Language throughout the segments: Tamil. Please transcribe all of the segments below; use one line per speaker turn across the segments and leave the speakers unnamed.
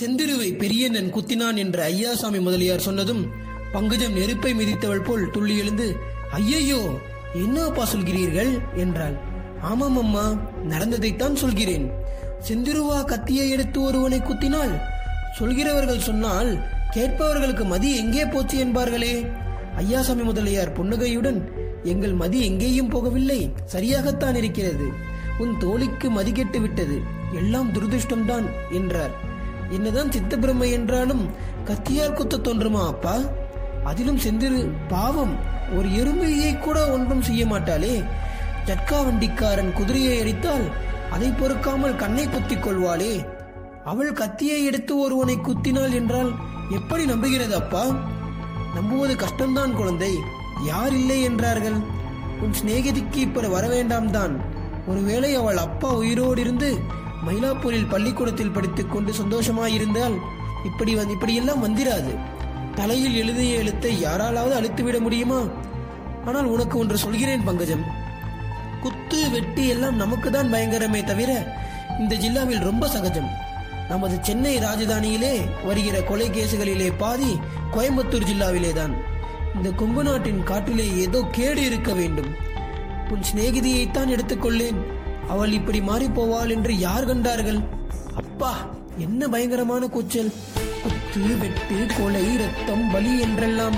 செந்திருவை பெரியண்ணன் குத்தினான் என்று ஐயாசாமி முதலியார் சொன்னதும் பங்கஜம் நெருப்பை மிதித்தவள் போல் துள்ளி எழுந்து ஐயையோ என்னப்பா சொல்கிறீர்கள்? என்றாள். ஆமாம் அம்மா நடந்ததைத்தான் சொல்கிறேன். செந்திருவா கத்தியை எடுத்து ஒருவனை குத்தினாள் சொல்கிறவர்கள் சொன்னால் கேட்பவர்களுக்கு மதி எங்கே போச்சு என்பார்களே? ஐயாசாமி முதலியார் புன்னகையுடன் எங்கள் மதி எங்கேயும் போகவில்லை. சரியாகத்தான் இருக்கிறது. உன் தோழிக்கு மதி கெட்டு விட்டது. எல்லாம் துரதிருஷ்டம்தான் என்றார். என்னதான் சித்தப்பிரமை என்றாலும் கத்தியால் குத்த தோன்றுமா அப்பா? அதிலும் செந்திரு பாவம் ஒரு எறும்பையை கூட ஒன்றும் செய்ய மாட்டாளே. ஜட்கா வண்டிக்காரன் குதிரையை அடித்தால் அதை பொறுக்காமல் கண்ணை குத்திக் கொள்வாளே. அவள் கத்தியை எடுத்து ஒருவனை குத்தினாள் என்றால் எப்படி நம்புகிறது அப்பா? நம்புவது கஷ்டம்தான் குழந்தை. யார் இல்லை என்றார்கள்? உன் சிநேகிதிக்கு இப்படி வரவேண்டாம் தான் ஒருவேளை அவள் அப்பா உயிரோடு இருந்து மயிலாப்பூரில் பள்ளிக்கூடத்தில் படித்துக் கொண்டு சந்தோஷமாயிருந்தால் இப்படி வந்து இப்படியெல்லாம் வந்திராது. தலையில் எழுதிய எழுத்தை யாராலாவது அழித்துவிட முடியுமா? ஆனால் உனக்கு ஒன்று சொல்கிறேன் பங்கஜம். குத்து வெட்டி எல்லாம் நமக்கு தான் பயங்கரமே தவிர இந்த ஜில்லாவில் ரொம்ப சகஜம். நமது சென்னை ராஜதானியிலே வருகிற கொலை கேசுகளிலே பாதி கோயம்புத்தூர் ஜில்லாவிலே தான் இந்த கொங்கு நாட்டின் காட்டிலே ஏதோ கேடு இருக்க வேண்டும். உன் சிநேகிதியைத்தான் எடுத்துக்கொள்ளேன். அவள் இப்படி மாறி போவாள் என்று யார் கண்டார்கள்? அப்பா என்ன பயங்கரமான கூச்சல். குத்து வெட்டு கொலை ரத்தம் பலி என்றெல்லாம்.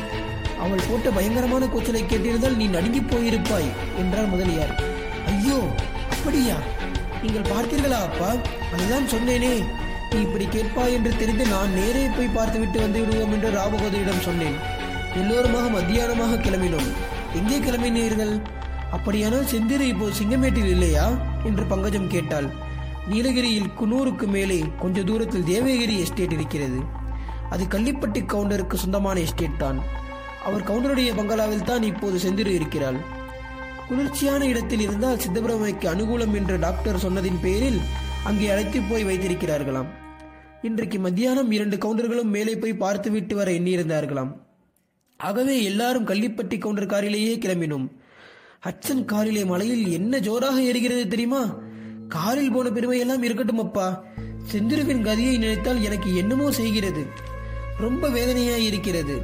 அவள் போட்ட பயங்கரமான கூச்சலை கேட்டிருந்தால் நீ நடுங்கி போயிருப்பாய் என்றார் முதலியார். ஐயோ அப்படியா? நீங்கள் பார்த்தீர்களா அப்பா? அதுதான் சொன்னேனே. நீ இப்படி கேட்பாய் என்று தெரிந்து நான் நேரே போய் பார்த்துவிட்டு வந்து விடுவோம் என்று ராமகோதரிடம் சொன்னேன். எல்லோருமாக மத்தியானமாக கிளம்பினோம். எங்கே கிளம்பினீர்கள்? அப்படியானால் செந்திரு இப்போ சிங்கமேட்டில் இல்லையா? என்று பங்கஜம் கேட்டாள். நீலகிரியில் குன்னூருக்கு மேலே கொஞ்ச தூரத்தில் தேவகிரி எஸ்டேட் இருக்கிறது. அது கள்ளிப்பட்டி கவுண்டருக்கு சொந்தமான எஸ்டேட் தான். அவர் கவுண்டருடைய பங்களாவில் தான் இப்போது செந்திரு இருக்கிறாள். குளிர்ச்சியான இடத்தில் இருந்தால் சித்தபிரமைக்கு அனுகூலம் என்று டாக்டர் சொன்னதின் பேரில் அங்கே அழைத்து போய் வைத்திருக்கிறார்களாம். இன்றைக்கு மத்தியானம் இரண்டு கவுண்டர்களும் மேலே போய் பார்த்துவிட்டு வர எண்ணியிருந்தார்களாம். ஆகவே எல்லாரும் கள்ளிப்பட்டி கவுண்டர் காரிலேயே கிளம்பினோம். ஹட்சன் காரிலே மலையில் என்ன ஜோராக ஏறுகிறது தெரியுமா? காரில் போன பெருமையெல்லாம் இருக்கட்டும் அப்பா. செந்திருவின் கதியை நினைத்தால் எனக்கு என்னமோ செய்கிறது. ரொம்ப வேதனையாய் இருக்கிறது.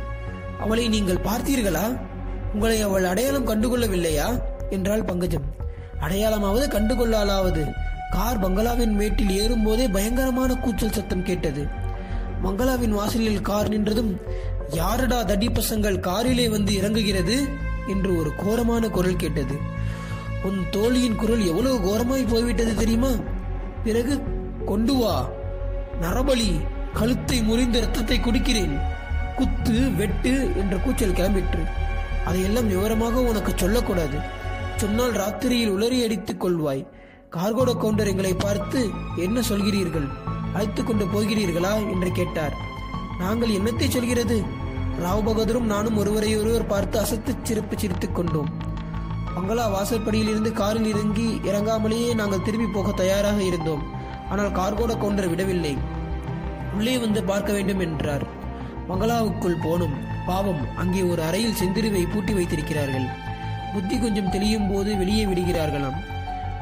அவளை நீங்கள் பார்த்தீர்களா? உங்களை அவள் அடையாளம் கண்டுகொள்ளவில்லையா? என்றாள் பங்கஜம். அடையாளமாவது கண்டுகொள்ளாலாவது. கார் பங்களாவின் மேட்டில் ஏறும் போதே பயங்கரமான கூச்சல் சத்தம் கேட்டது. மங்களாவின் வாசலில் கார் நின்றதும் யாரடா தடி பசங்கள் காரிலே வந்து இறங்குகிறது? என்று ஒரு கோரமான குரல் கேட்டது. உன் தோழியின் குரல் எவ்வளவு கோரமாய் போய்விட்டது தெரியுமா? பிறகு கொண்டு வா நரபலி கழுத்தை முறிந்த ரத்தத்தை குடிக்கிறேன். குத்து வெட்டு என்ற கூச்சல் கிளம்பிற்று. அதையெல்லாம் விவரமாக உனக்கு சொல்லக்கூடாது. சொன்னால் ராத்திரியில் உளறி அடித்துக் கொள்வாய். கார்கோட கவுண்டர் எங்களை பார்த்து என்ன சொல்கிறீர்கள்? அழைத்து கொண்டு போகிறீர்களா? என்று கேட்டார். நாங்கள் என்னத்தை சொல்கிறது? ராவ் பகதூரும் நானும் ஒருவரை ஒருவர் பார்த்து அசத்து சிரிப்பு சிரித்துக் கொண்டோம். பங்களா வாசற்படியில் இருந்து காரில் இறங்கி இறங்காமலேயே நாங்கள் திரும்பி போக தயாராக இருந்தோம். ஆனால் கார்கோட கவுண்டர் விடவில்லை. உள்ளே வந்து பார்க்க வேண்டும் என்றார். மங்களாவுக்குள் போனோம். பாவம் அங்கே ஒரு அறையில் செந்திருவை பூட்டி வைத்திருக்கிறார்கள். புத்தி கொஞ்சம் தெளியும் போது வெளியே விடுகிறார்களாம்.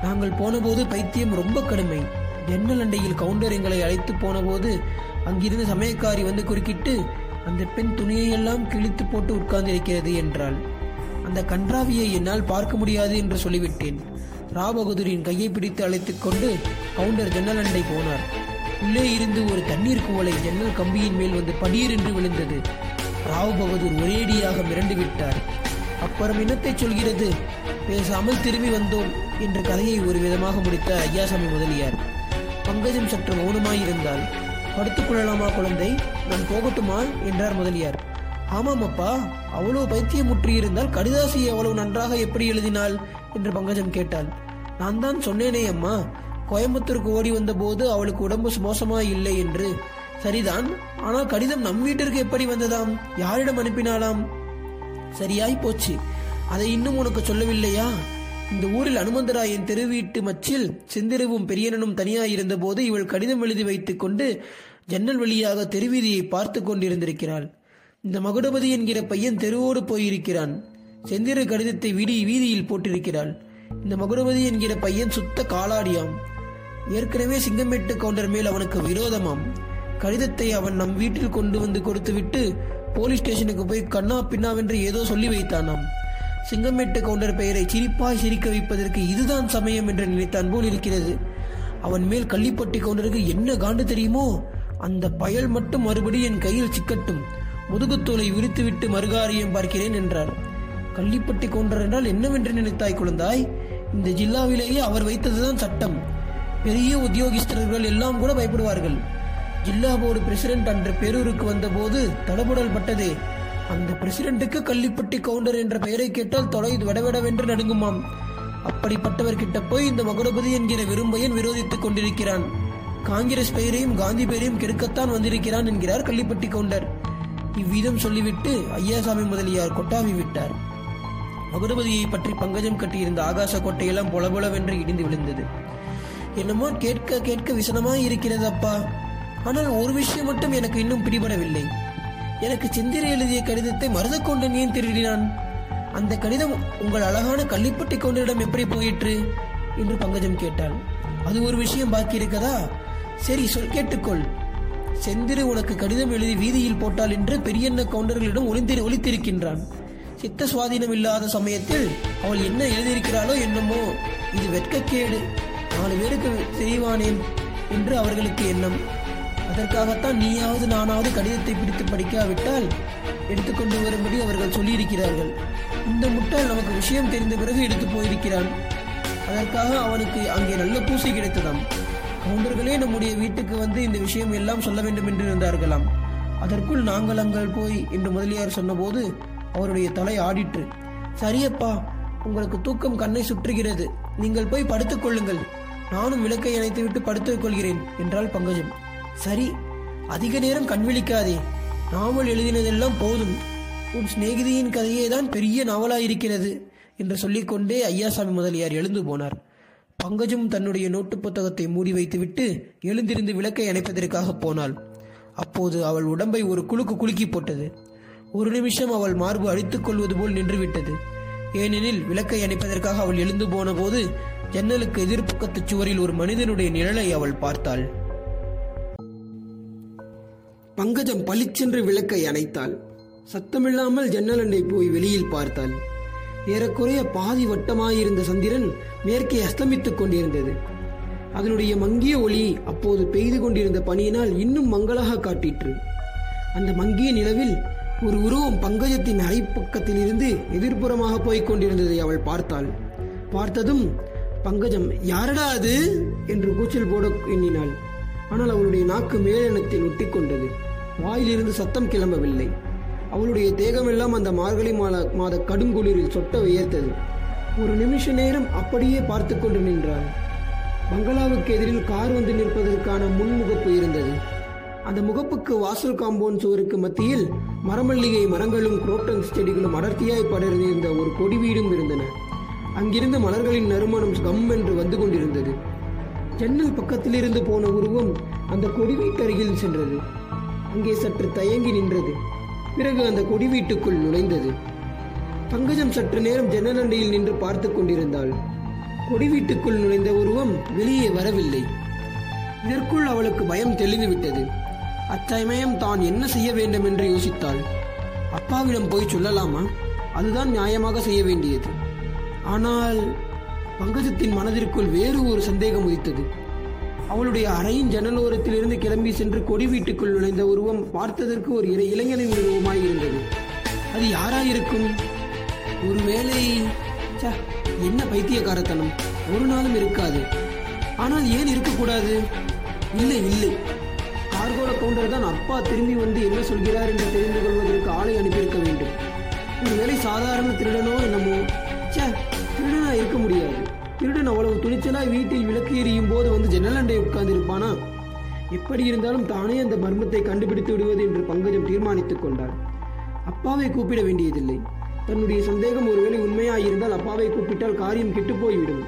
நாங்கள் போனபோது பைத்தியம் ரொம்ப கடுமை. ஜன்னல் அண்டையில் கவுண்டர் எங்களை அழைத்து போனபோது அங்கிருந்து சமயக்காரி வந்து குறுக்கிட்டு அந்த பெண் துணியையெல்லாம் கிழித்து போட்டு உட்கார்ந்திருக்கிறது என்றாள். அந்த கன்றாவியை என்னால் பார்க்க முடியாது என்று சொல்லிவிட்டேன். ராபகதூரின் கையை பிடித்து அழைத்துக் கொண்டு கவுண்டர் ஜன்னல் அண்டை போனார். உள்ளே இருந்து ஒரு தண்ணீர் குவளை ஜன்னல் கம்பியின் மேல் வந்து படீர் என்று விழுந்தது. ராவ் பகதூர் ஒரேடியாக மிரண்டு விட்டார். அப்புறம் இனத்தை சொல்கிறது? பேசாமல் திரும்பி வந்தோம் என்ற கதையை ஒரு விதமாக முடித்த ஐயாசாமி முதலியார். பங்கஜம் சற்று மௌனமாயிருந்தாள். படுத்துக் கொள்ளலாமா குழந்தை? நான் போகட்டுமா? என்றார் முதலியார். ஆமாம் அப்பா அவ்வளவு பைத்தியம் முற்றியிருந்தால் கடிதாசியை அவ்வளவு நன்றாக எப்படி எழுதினாள்? என்று பங்கஜம் கேட்டாள். நான் தான் சொன்னேனே அம்மா கோயம்புத்தூருக்கு ஓடி வந்த போது அவளுக்கு உடம்பு மோசமா இல்லை என்று. சரிதான் ஆனால் கடிதம் நம் வீட்டிற்கு எப்படி வந்ததாம்? யாரிடம் அனுப்பினாளாம்? சரியாய் போச்சு. அதை இன்னும் உனக்கு சொல்லவில்லையா? இந்த ஊரில் அனுமந்தராயன் தெருவீட்டு மச்சில் செந்திரவும் பெரியனனும் தனியாய் இருந்தபோது இவள் கடிதம் எழுதி வைத்துக் கொண்டு ஜன்னல் வழியாக தெருவீதியை பார்த்து கொண்டிருந்திருக்கிறாள். இந்த மகுடபதி என்கிற பையன் தெருவோடு போயிருக்கிறான். செந்திர கடிதத்தை வீடி வீதியில் போட்டிருக்கிறாள். இந்த மகுடபதி என்கிற பையன் சுத்த காலாடியாம். ஏற்கனவே சிங்கமேட்டு கவுண்டர் மேல் அவனுக்கு விரோதமாம். கடிதத்தை அவன் நம் வீட்டில் கொண்டு வந்து கொடுத்துவிட்டு போலீஸ் ஸ்டேஷனுக்கு போய் கண்ணா பின்னாவென்று ஏதோ சொல்லி வைத்தானாம். சிங்கமேட்டு கவுண்டர் பெயரை சிரிப்பாய் சிரிக்க வைப்பதற்கு இதுதான் சமயம் என்று நினைத்தான் போல் இருக்கிறது. அவன் மேல் கள்ளிப்பட்டி கவுண்டருக்கு என்ன காண்டு தெரியுமோ? அந்த பயல் மட்டும் மறுபடி என் கையில் சிக்கட்டும். முதுகுத்தோலை விரித்துவிட்டு மறுகாரியம் பார்க்கிறேன் என்றார். கள்ளிப்பட்டி கவுண்டர் என்றால் என்னவென்று நினைத்தாய் குழந்தாய்? இந்த ஜில்லாவிலேயே அவர் வைத்ததுதான் சட்டம். பெரிய உத்தியோகஸ்தர்கள் எல்லாம் கூட பயப்படுவார்கள். ஜில்லா போர்டு பிரசிடென்ட் அன்று பேரூருக்கு வந்தபோது தடபுடல் பட்டதே. அந்த பிரசிடென்ட்டுக்கு கள்ளிப்பட்டி கவுண்டர் என்ற பெயரை கேட்டால் தொலை விடவிடவென்று நடுங்குமாம். அப்படிப்பட்டவர் கிட்ட போய் இந்த மகுடபதி என்கிற விரும்பையன் விரோதித்துக் கொண்டிருக்கிறான். காங்கிரஸ் பெயரையும் காந்தி பெயரையும் கெடுக்கத்தான் வந்திருக்கிறான் என்கிறார் கள்ளிப்பட்டி கவுண்டர். இவ்விதம் சொல்லிவிட்டு ஐயாசாமி முதலியார் கொட்டாவி விட்டார். மகுடபதியை பற்றி பங்கஜம் கட்டியிருந்த ஆகாச கோட்டையெல்லாம் பொலபொலவென்று இடிந்து விழுந்தது. என்னமோ கேட்க கேட்க விசனமாய் இருக்கிறது அப்பா. ஆனால் ஒரு விஷயம் மட்டும் எனக்கு இன்னும் பிடிபடவில்லை. எனக்கு சிந்திர எழுதிய கடிதத்தை மருதக்கொண்டன் ஏன் திருடினான். அந்த கடிதம் உங்கள் அழகான கள்ளிப்பட்டி கொண்டரிடம் எப்படி போயிற்று? என்று பங்கஜம் கேட்டாள். அது ஒரு விஷயம் பாக்கி இருக்கதா? சரி சொல் கேட்டுக்கொள். செந்திரு உனக்கு கடிதம் எழுதி வீதியில் போட்டால் என்று பெரியண்ண கவுண்டர்களிடம் ஒளிந்திரு ஒளித்திருக்கின்றான் சித்த சுவாதீனம் இல்லாத சமயத்தில் அவள் என்ன எழுதியிருக்கிறாளோ என்னமோ இது வெட்கக்கேடு. நாலு பேருக்கு செய்வானேன் என்று அவர்களுக்கு எண்ணம். அதற்காகத்தான் நீயாவது நானாவது கடிதத்தை பிடித்து படிக்காவிட்டால் எடுத்துக்கொண்டு வரும்படி அவர்கள் சொல்லியிருக்கிறார்கள். இந்த முட்டாள் நமக்கு விஷயம் தெரிந்த பிறகு எடுத்து போயிருக்கிறான். அதற்காக அவனுக்கு அங்கே நல்ல பூசை கிடைத்ததாம். கவுண்டர்களே நம்முடைய வீட்டுக்கு வந்து இந்த விஷயம் எல்லாம் சொல்ல வேண்டும் என்று இருந்தார்களாம் அதற்குள் நாங்கள் அங்கள் போய் என்று முதலியார் சொன்னபோது அவருடைய தலை ஆடிற்று. சரியப்பா உங்களுக்கு தூக்கம் கண்ணை சுற்றுகிறது. நீங்கள் போய் படுத்துக் கொள்ளுங்கள். நானும் விளக்கை இணைத்துவிட்டு படுத்துக் கொள்கிறேன் என்றாள் பங்கஜம். சரி அதிக நேரம் கண் விழிக்காதே. நாவல் எழுதினதெல்லாம் போதும். உன் சிநேகிதியின் கதையே தான் பெரிய நாவலாயிருக்கிறது என்று சொல்லிக்கொண்டே ஐயாசாமி முதலியார் எழுந்து போனார். பங்கஜும் தன்னுடைய நோட்டு புத்தகத்தை மூடி வைத்துவிட்டு எழுந்திருந்து விளக்கை அணைப்பதற்காக போனாள். அப்போது அவள் உடம்பை ஒரு குலுக்கு குலுக்கி போட்டது. ஒரு நிமிஷம் அவள் மார்பு அழித்துக் கொள்வது போல் நின்றுவிட்டது. ஏனெனில் விளக்கை அணைப்பதற்காக அவள் எழுந்து போன போது ஜன்னலுக்கு எதிர்ப்பக்கத்து சுவரில் ஒரு மனிதனுடைய நிழலை அவள் பார்த்தாள். பங்கஜம் பளிச்சென்று விளக்கை அணைத்தாள். சத்தமில்லாமல் ஜன்னலண்டை போய் வெளியில் பார்த்தாள். ஏறக்குறைய பாதி வட்டமாயிருந்த சந்திரன் மேற்கே அஸ்தமித்துக் கொண்டிருந்தது. அதனுடைய மங்கிய ஒளி அப்போது பெய்து கொண்டிருந்த பணியினால் இன்னும் மங்களாக காட்டிற்று. அந்த மங்கிய நிலவில் ஒரு உருவம் பங்கஜத்தின் அரைப்பக்கத்தில் இருந்து எதிர்ப்புறமாக போய்க் கொண்டிருந்ததை அவள் பார்த்தாள். பார்த்ததும் பங்கஜம் யாரடா அது? என்று கூச்சல் போட எண்ணினாள். ஆனால் அவளுடைய நாக்கு மேலெண்ணத்தில் ஒட்டிக்கொண்டது. வாயிலிருந்து சத்தம் கிளம்பவில்லை. அவளுடைய தேகமெல்லாம் அந்த மார்கழி மாத மாத கடுங்குளிரில் சொட்ட வியர்த்தது. ஒரு நிமிஷ நேரம் அப்படியே பார்த்து கொண்டு நின்றாள். பங்களாவுக்கு எதிரில் கார் வந்து நிற்பதற்கான முன்முகப்பு இருந்தது. அந்த முகப்புக்கு வாசல் காம்பவுண்ட் சுவருக்கு மத்தியில் மரமல்லிகை மரங்களும் குரோட்டன்ஸ் செடிகளும் அடர்த்தியாய் படர்ந்திருந்த ஒரு கொடி வீடும் இருந்தன. அங்கிருந்த மலர்களின் நறுமணம் கம் என்று வந்து கொண்டிருந்தது. ஜன்னல் பக்கத்திலிருந்து போன உருவம் அந்த கொடி வீட்டருகில் சென்றது. அங்கே சற்று தயங்கி நின்றது. பிறகு அந்த கொடி வீட்டுக்குள் நுழைந்தது. பங்கஜம் சற்று நேரம் ஜன்னலண்டையில் நின்று பார்த்து கொண்டிருந்தாள். கொடி வீட்டுக்குள் நுழைந்த உருவம் வெளியே வரவில்லை. இதற்குள் அவளுக்கு பயம் தெளிந்துவிட்டது. அச்சமயம் தான் என்ன செய்ய வேண்டும் என்று யோசித்தாள். அப்பாவிடம் போய் சொல்லலாமா? அதுதான் நியாயமாக செய்ய வேண்டியது. ஆனால் பங்கஜத்தின் மனதிற்குள் வேறு ஒரு சந்தேகம் உதித்தது. அவளுடைய அறையின் ஜன்னலோரத்திலிருந்து கிளம்பி சென்று கொடி வீட்டுக்குள் நுழைந்த உருவம் பார்த்ததற்கு ஒரு இறை இளைஞனின் உருவமாய் இருந்தது. அது யாராயிருக்கும்? ஒருவேளை ச்ச, என்ன பைத்தியக்காரத்தனம்? ஒரு நாளும் இருக்காது. ஆனால் ஏன் இருக்கக்கூடாது? இல்லை இல்லை. கார்கோல கவுண்டர் தான் அப்பா திரும்பி வந்து என்ன சொல்கிறார் என்று தெரிந்து கொள்வதற்கு ஆளை அனுப்பியிருக்க வேண்டும். ஒருவேளை சாதாரண திருடனோ என்னமோ? ச்சே திருடனா இருக்க முடியாது. திருடன் அவ்வளவு துணிச்சலாய் வீட்டில் விளக்கு எரியும் போது வந்து ஜன்னலண்டை உட்கார்ந்து இருப்பானா எப்படி இருந்தாலும் தானே அந்த மர்மத்தை கண்டுபிடித்து விடுவது என்று பங்கஜம் தீர்மானித்துக் கொண்டார் அப்பாவை கூப்பிட வேண்டியதில்லை. தன்னுடைய சந்தேகம் ஒருவேளை உண்மையாயிருந்தால் அப்பாவை கூப்பிட்டால் காரியம் கெட்டுப் போய்விடும்.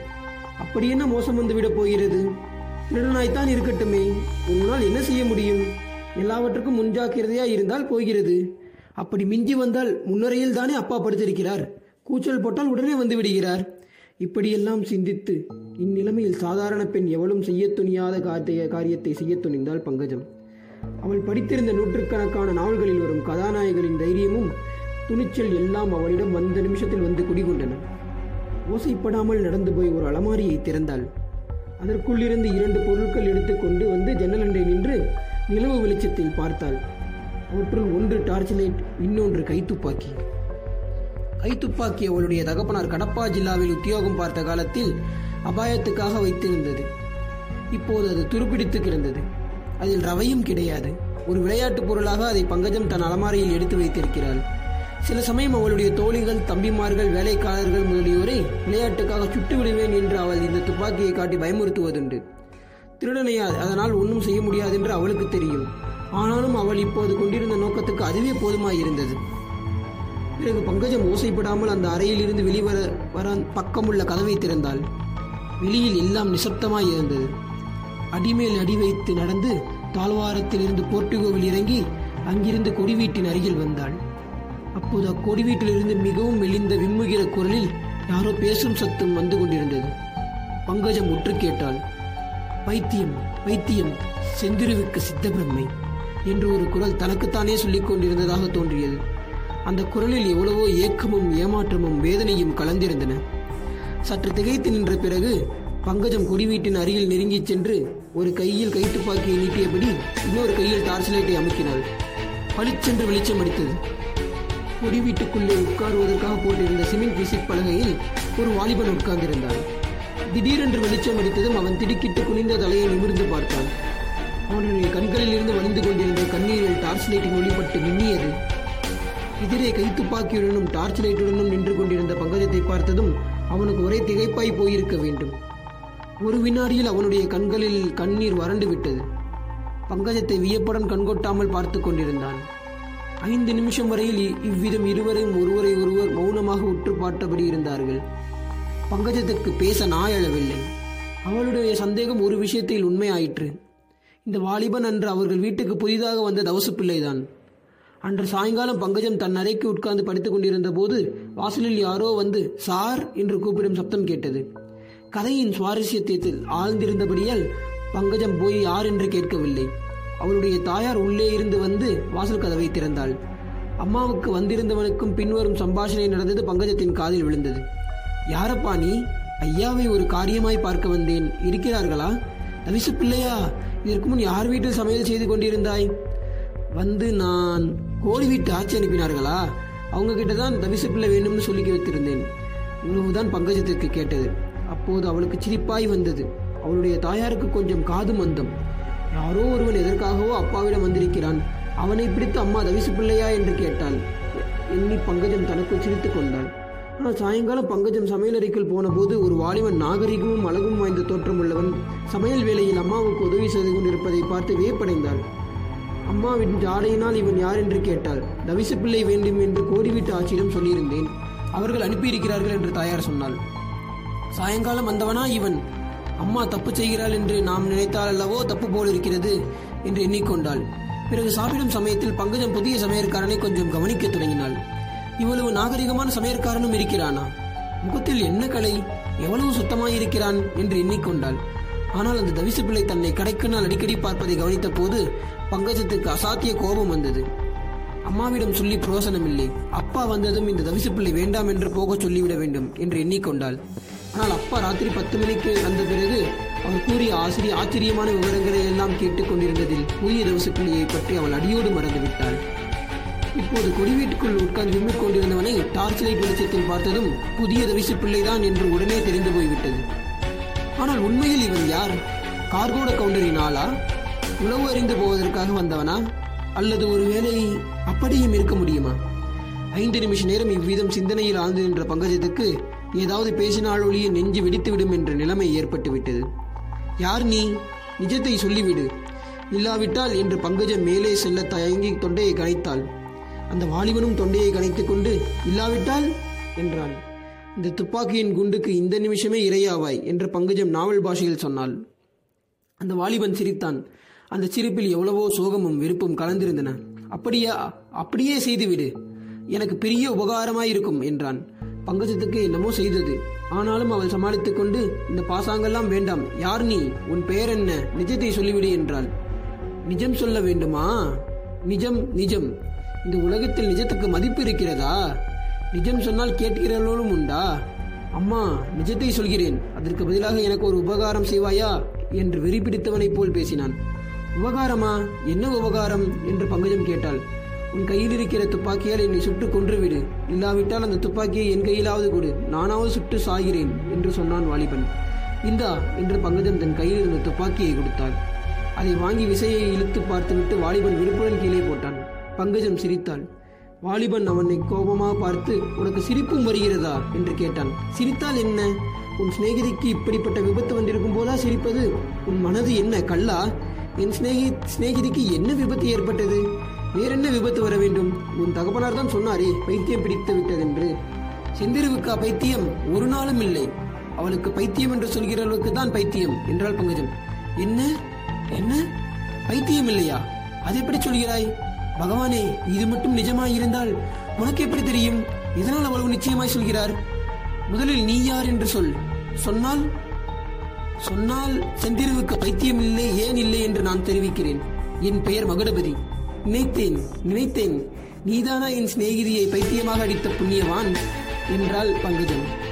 அப்படி என்ன மோசம் வந்து விடப் போகிறது? திருடனாய்த்தான் இருக்கட்டுமே. உன்னால் என்ன செய்ய முடியும்? எல்லாவற்றுக்கும் முன்ஜாக்கிரதையா இருந்தால் போகிறது. அப்படி மிஞ்சி வந்தால் முன்னுரையில் தானே அப்பா படுத்திருக்கிறார். கூச்சல் போட்டால் உடனே வந்து விடுகிறார். இப்படியெல்லாம் சிந்தித்து இந்நிலைமையில் சாதாரண பெண் எவளும் செய்ய துணியாத காரிய காரியத்தை செய்ய துணிந்தாள் பங்கஜம்.
அவள் படித்திருந்த நூற்றுக்கணக்கான நாவல்களில் வரும் கதாநாயகரின் தைரியமும் துணிச்சல் எல்லாம் அவளிடம் வந்த நிமிஷத்தில் வந்து குடிகொண்டன. ஓசைப்படாமல் நடந்து போய் ஒரு அலமாரியை திறந்தாள். அதற்குள்ளிருந்து இரண்டு பொருட்கள் எடுத்துக்கொண்டு வந்து ஜன்னலண்டை நின்று நிலவு வெளிச்சத்தில் பார்த்தாள். அவற்றுள் ஒன்று டார்ச் லைட் இன்னொன்று கைத்துப்பாக்கி கைத்துப்பாக்கி அவளுடைய தகப்பனார் கடப்பா ஜில்லாவில் உத்தியோகம் பார்த்த காலத்தில் அபாயத்துக்காக வைத்திருந்தது. இப்போது அது துருப்பிடித்து கிடந்தது. அதில் ரவையும் கிடையாது. ஒரு விளையாட்டுப் பொருளாக அதை பங்கஜம் தன் அலமாரியில் எடுத்து வைத்திருக்கிறாள். சில சமயம் அவளுடைய தோழிகள் தம்பிமார்கள் வேலைக்காரர்கள் முதலியோரை விளையாட்டுக்காக சுட்டு விடுவேன் என்று அவள் இந்த துப்பாக்கியை காட்டி பயமுறுத்துவதுண்டு. திருடனையா அதனால் ஒன்றும் செய்ய முடியாது என்று அவளுக்கு தெரியும். ஆனாலும் அவள் இப்போது கொண்டிருந்த நோக்கத்துக்கு அதுவே போதுமாயிருந்தது. பிறகு பங்கஜம் ஓசைப்படாமல் அந்த அறையிலிருந்து வெளிவர வர பக்கமுள்ள கதவை திறந்தாள். வெளியில் எல்லாம் நிசப்தமாய் இருந்தது. அடிமேல் அடி வைத்து நடந்து தாழ்வாரத்தில் இருந்து போர்ட்டுகோவில் இறங்கி அங்கிருந்து கொடி வீட்டின் அருகில் வந்தாள். அப்போது அக்கொடி வீட்டிலிருந்து மிகவும் மெலிந்த விம்முகிற குரலில் யாரோ பேசும் சத்தம் வந்து கொண்டிருந்தது. பங்கஜம் உற்று கேட்டாள் வைத்தியம் வைத்தியம் செந்திருவுக்கு சித்தபிரம்மை என்று ஒரு குரல் தனக்குத்தானே சொல்லிக் கொண்டிருந்ததாக தோன்றியது. அந்த குரலில் எவ்வளவோ ஏக்கமும் ஏமாற்றமும் வேதனையும் கலந்திருந்தன. சற்று திகைத்து நின்ற பிறகு பங்கஜம் குடிவீட்டின் அருகில் நெருங்கிச் சென்று ஒரு கையில் கைத்துப்பாக்கியை நீட்டியபடி இன்னொரு கையில் டார்ச் லைட்டை அமுக்கினாள். பளிச்சென்று வெளிச்சம் அடித்தது. குடிவீட்டுக்குள்ளே உட்காருவதற்காக போட்டிருந்த சிமெண்ட் விசிட் பலகையில் ஒரு வாலிபன் உட்கார்ந்திருந்தான். திடீரென்று வெளிச்சம் அடித்ததும் அவன் திடுக்கிட்டு குனிந்த தலையை நிமிர்ந்து பார்த்தான். அவனுடைய கண்களில் இருந்து வழிந்து கொண்டிருந்த கண்ணீரில் டார்ச் லைட்டின் ஒளிப்பட்டு மின்னியது. எதிரே கைத்துப்பாக்கியுடனும் டார்ச் லைட்டுடனும் நின்று கொண்டிருந்த பங்கஜத்தை பார்த்ததும் அவனுக்கு ஒரே திகைப்பாய் போயிருக்க வேண்டும். ஒரு வினாடியில் அவனுடைய கண்களில் கண்ணீர் வறண்டு விட்டது. பங்கஜத்தை வியப்புடன் கண்கொட்டாமல் பார்த்து கொண்டிருந்தான். ஐந்து நிமிஷம் வரையில் இவ்விதம் இருவரையும் ஒருவரை ஒருவர் மௌனமாக உற்று பார்த்தபடி இருந்தார்கள். பங்கஜத்துக்கு பேச நாயளவில்லை. அவளுடைய சந்தேகம் ஒரு விஷயத்தில் உண்மையாயிற்று. இந்த வாலிபன் அன்று அவர்கள் வீட்டுக்கு புதிதாக வந்த தவசு பிள்ளைதான். அன்று சாயங்காலம் பங்கஜம் தன் அறைக்கு உட்கார்ந்து படித்துக் கொண்டிருந்த போது வாசலில் யாரோ வந்து சார் என்று கூப்பிடும் சப்தம் கேட்டது. கதையின் சுவாரஸ்யத்தில் ஆழ்ந்திருந்தபடியால் பங்கஜம் போய் யார் என்று கேட்கவில்லை. அவளுடைய தாயார் உள்ளே இருந்து வந்து வாசல் கதவை திறந்தாள். அம்மாவுக்கு வந்திருந்தவனுக்கும் பின்வரும் சம்பாஷணை நடந்தது பங்கஜத்தின் காதில் விழுந்தது. யாரப்பா நீ? ஐயாவை ஒரு காரியமாய் பார்க்க வந்தேன். இருக்கிறார்களா? தவிசு பிள்ளையா இதற்கு முன் யார் வீட்டில் சமையல் செய்து கொண்டிருந்தாய்? வந்து நான் கோழி வீட்டு ஆட்சி அனுப்பினார்களா? அவங்க கிட்ட தான் தவிசு பிள்ளை வேண்டும்னு சொல்லி வைத்திருந்தேன். இவ்வளவுதான் பங்கஜத்திற்கு கேட்டது. அப்போது அவளுக்கு சிரிப்பாய் வந்தது. அவளுடைய தாயாருக்கு கொஞ்சம் காது மந்தம். யாரோ ஒருவன் எதற்காகவோ அப்பாவிடம் வந்திருக்கிறான். அவனை பிடித்து அம்மா தவிசு பிள்ளையா என்று கேட்டாள். எண்ணி பங்கஜம் தனக்குள் சிரித்துக் கொண்டாள். ஆனால் சாயங்காலம் பங்கஜம் சமையலறைக்குள் போனபோது ஒரு வாலிபன் நாகரிகமும் அழகும் வாய்ந்த தோற்றம் உள்ளவன் சமையல் வேலையில் அம்மாவுக்கு உதவி செய்து கொண்டிருப்பதை பார்த்து வியப்படைந்தாள். அம்மாவின் ஜாடையினால் இவன் யார் என்று கேட்டாள். தவிசு பிள்ளை வேண்டும் என்று கோரிவிட்டு ஆட்சியிடம் சொல்லியிருந்தேன். அவர்கள் அனுப்பியிருக்கிறார்கள் என்று தாயார் சொன்னாள். சாயங்காலம் வந்தவனா இவன்? அம்மா தப்பு செய்கிறாள் என்று நாம் நினைத்தால் அல்லவோ தப்பு போல் இருக்கிறது என்று எண்ணிக்கொண்டாள். பிறகு சாப்பிடும் சமயத்தில் பங்கஜம் புதிய சமையற்காரனை கொஞ்சம் கவனிக்க தொடங்கினாள். இவ்வளவு நாகரிகமான சமையற்காரனும் இருக்கிறானா? முகத்தில் என்ன கலை? எவ்வளவு சுத்தமாயிருக்கிறான் என்று எண்ணிக்கொண்டாள். ஆனால் அந்த தவிசு பிள்ளை தன்னை கடைக்கு நாள் அடிக்கடி பார்ப்பதை கவனித்த போது பங்கஜத்துக்கு அசாத்திய கோபம் வந்தது. அம்மாவிடம் சொல்லி பிரயோசனமில்லை. அப்பா வந்ததும் இந்த தவிசு பிள்ளை வேண்டாம் என்று போகச் சொல்லிவிட வேண்டும் என்று எண்ணிக்கொண்டாள். ஆனால் அப்பா ராத்திரி பத்து மணிக்கு வந்த பிறகு அவர் கூறிய ஆசிரிய ஆச்சரியமான விவரங்களை எல்லாம் கேட்டுக்கொண்டிருந்ததில் புதிய தவிசு பிள்ளையை பற்றி அவள் அடியோடு மறந்துவிட்டாள் இப்போது கொடி வீட்டுக்குள் உட்கார்ந்து விம்மிக் கொண்டிருந்தவனை டார்ச் லைட் வெளிச்சத்தில் பார்த்ததும் புதிய தவிசு பிள்ளைதான் என்று உடனே தெரிந்து போய்விட்டது. ஆனால் உண்மையில் இவன் யார்? கார்கோட கவுண்டரின் ஆளா? உணவு அறிந்து போவதற்காக வந்தவனா? அல்லது ஒருவேளை அப்படியும் இருக்க முடியுமா? ஐந்து நிமிஷ நேரம் இவ்விதம் சிந்தனையில் ஆழ்ந்து நின்ற பங்கஜத்துக்கு ஏதாவது பேசினால் ஒழிய நெஞ்சு வெடித்துவிடும் என்ற நிலைமை ஏற்பட்டுவிட்டது. யார் நீ? நிஜத்தை சொல்லிவிடு. இல்லாவிட்டால் என்று பங்கஜம் மேலே செல்ல தயங்கி தொண்டையை கணைத்தாள் அந்த வாலிபனும் தொண்டையை கணைத்துக் கொண்டு இல்லாவிட்டால்? என்றான். இந்த துப்பாக்கியின் குண்டுக்கு இந்த நிமிஷமே இரையாவாய் என்று பங்கஜம் நாவல் பாஷையில் சொன்னாள். அந்த வாலிபன் சிரித்தான். அந்த சிரிப்பில் எவ்வளவோ சோகமும் வெறுப்பும் கலந்திருந்தன. அப்படியா அப்படியே செய்துவிடு. எனக்கு பெரிய உபகாரமாயிருக்கும் என்றான். பங்கஜத்துக்கு என்னமோ செய்தது. ஆனாலும் அவள் சமாளித்துக் கொண்டு இந்த பாசாங்கெல்லாம் வேண்டாம். யார் நீ? உன் பெயர் என்ன? நிஜத்தை சொல்லிவிடு என்றாள். நிஜம் சொல்ல வேண்டுமா? நிஜம் நிஜம். இந்த உலகத்தில் நிஜத்துக்கு மதிப்பு இருக்கிறதா? நிஜம் சொன்னால் கேட்கிறவர்களும் உண்டா? அம்மா நிஜத்தை சொல்கிறேன். அதற்கு பதிலாக எனக்கு ஒரு உபகாரம் செய்வாயா? என்று வெறி பிடித்தவனைப் போல் பேசினான். உபகாரமா? என்ன உபகாரம்? என்று பங்கஜம் கேட்டாள். உன் கையில் இருக்கிற துப்பாக்கியால் என்னை சுட்டு கொன்றுவிடு. இல்லாவிட்டால் அந்த துப்பாக்கியை என் கையிலாவது கொடு. நானாவது சுட்டு சாகிறேன் என்று சொன்னான் வாலிபன். இந்தா என்று பங்கஜம் தன் கையில் இருந்த துப்பாக்கியை கொடுத்தாள். அதை வாங்கி விசையை இழுத்து பார்த்துவிட்டு வாலிபன் விருப்புடன் கீழே போட்டான். பங்கஜம் சிரித்தாள். வாலிபன் அவனை கோபமாக பார்த்து உனக்கு சிரிப்பும் வருகிறதா? என்று கேட்டான். சிரித்தால் என்ன? உன் சிநேகிதிக்கு இப்படிப்பட்ட விபத்து வந்திருக்கும் போதா சிரிப்பது? உன் மனது என்ன கல்லா என் சிநேகி சிநேகிதிக்கு என்ன விபத்து ஏற்பட்டது? வேறென்ன விபத்து வர வேண்டும்? உன் தகப்பனார் தான் சொன்னாரே பைத்தியம் பிடித்து விட்டதென்று. செந்திருவுக்கு அப்பைத்தியம் ஒரு நாளும் இல்லை. அவளுக்கு பைத்தியம் என்று சொல்கிற அளவுக்கு தான் பைத்தியம் என்றாள் பங்கஜம். என்ன? என்ன? பைத்தியம் இல்லையா? அது எப்படி சொல்கிறாய்? பகவானே இது மட்டும் நிஜமாய் இருந்தால் உனக்கு எப்படி தெரியும்? இதனால் அவ்வளவு நிச்சயமாய் சொல்கிறார். முதலில் நீ யார் என்று சொல். சொன்னால் சொன்னால் செந்திருவுக்கு பைத்தியம் இல்லை ஏன் இல்லை என்று நான் தெரிவிக்கிறேன். என் பெயர் மகுடபதி. நினைத்தேன் நினைத்தேன். நீதானா என் சிநேகிதியை பைத்தியமாக அடித்த புண்ணியவான்? என்றாள் பங்குஜன்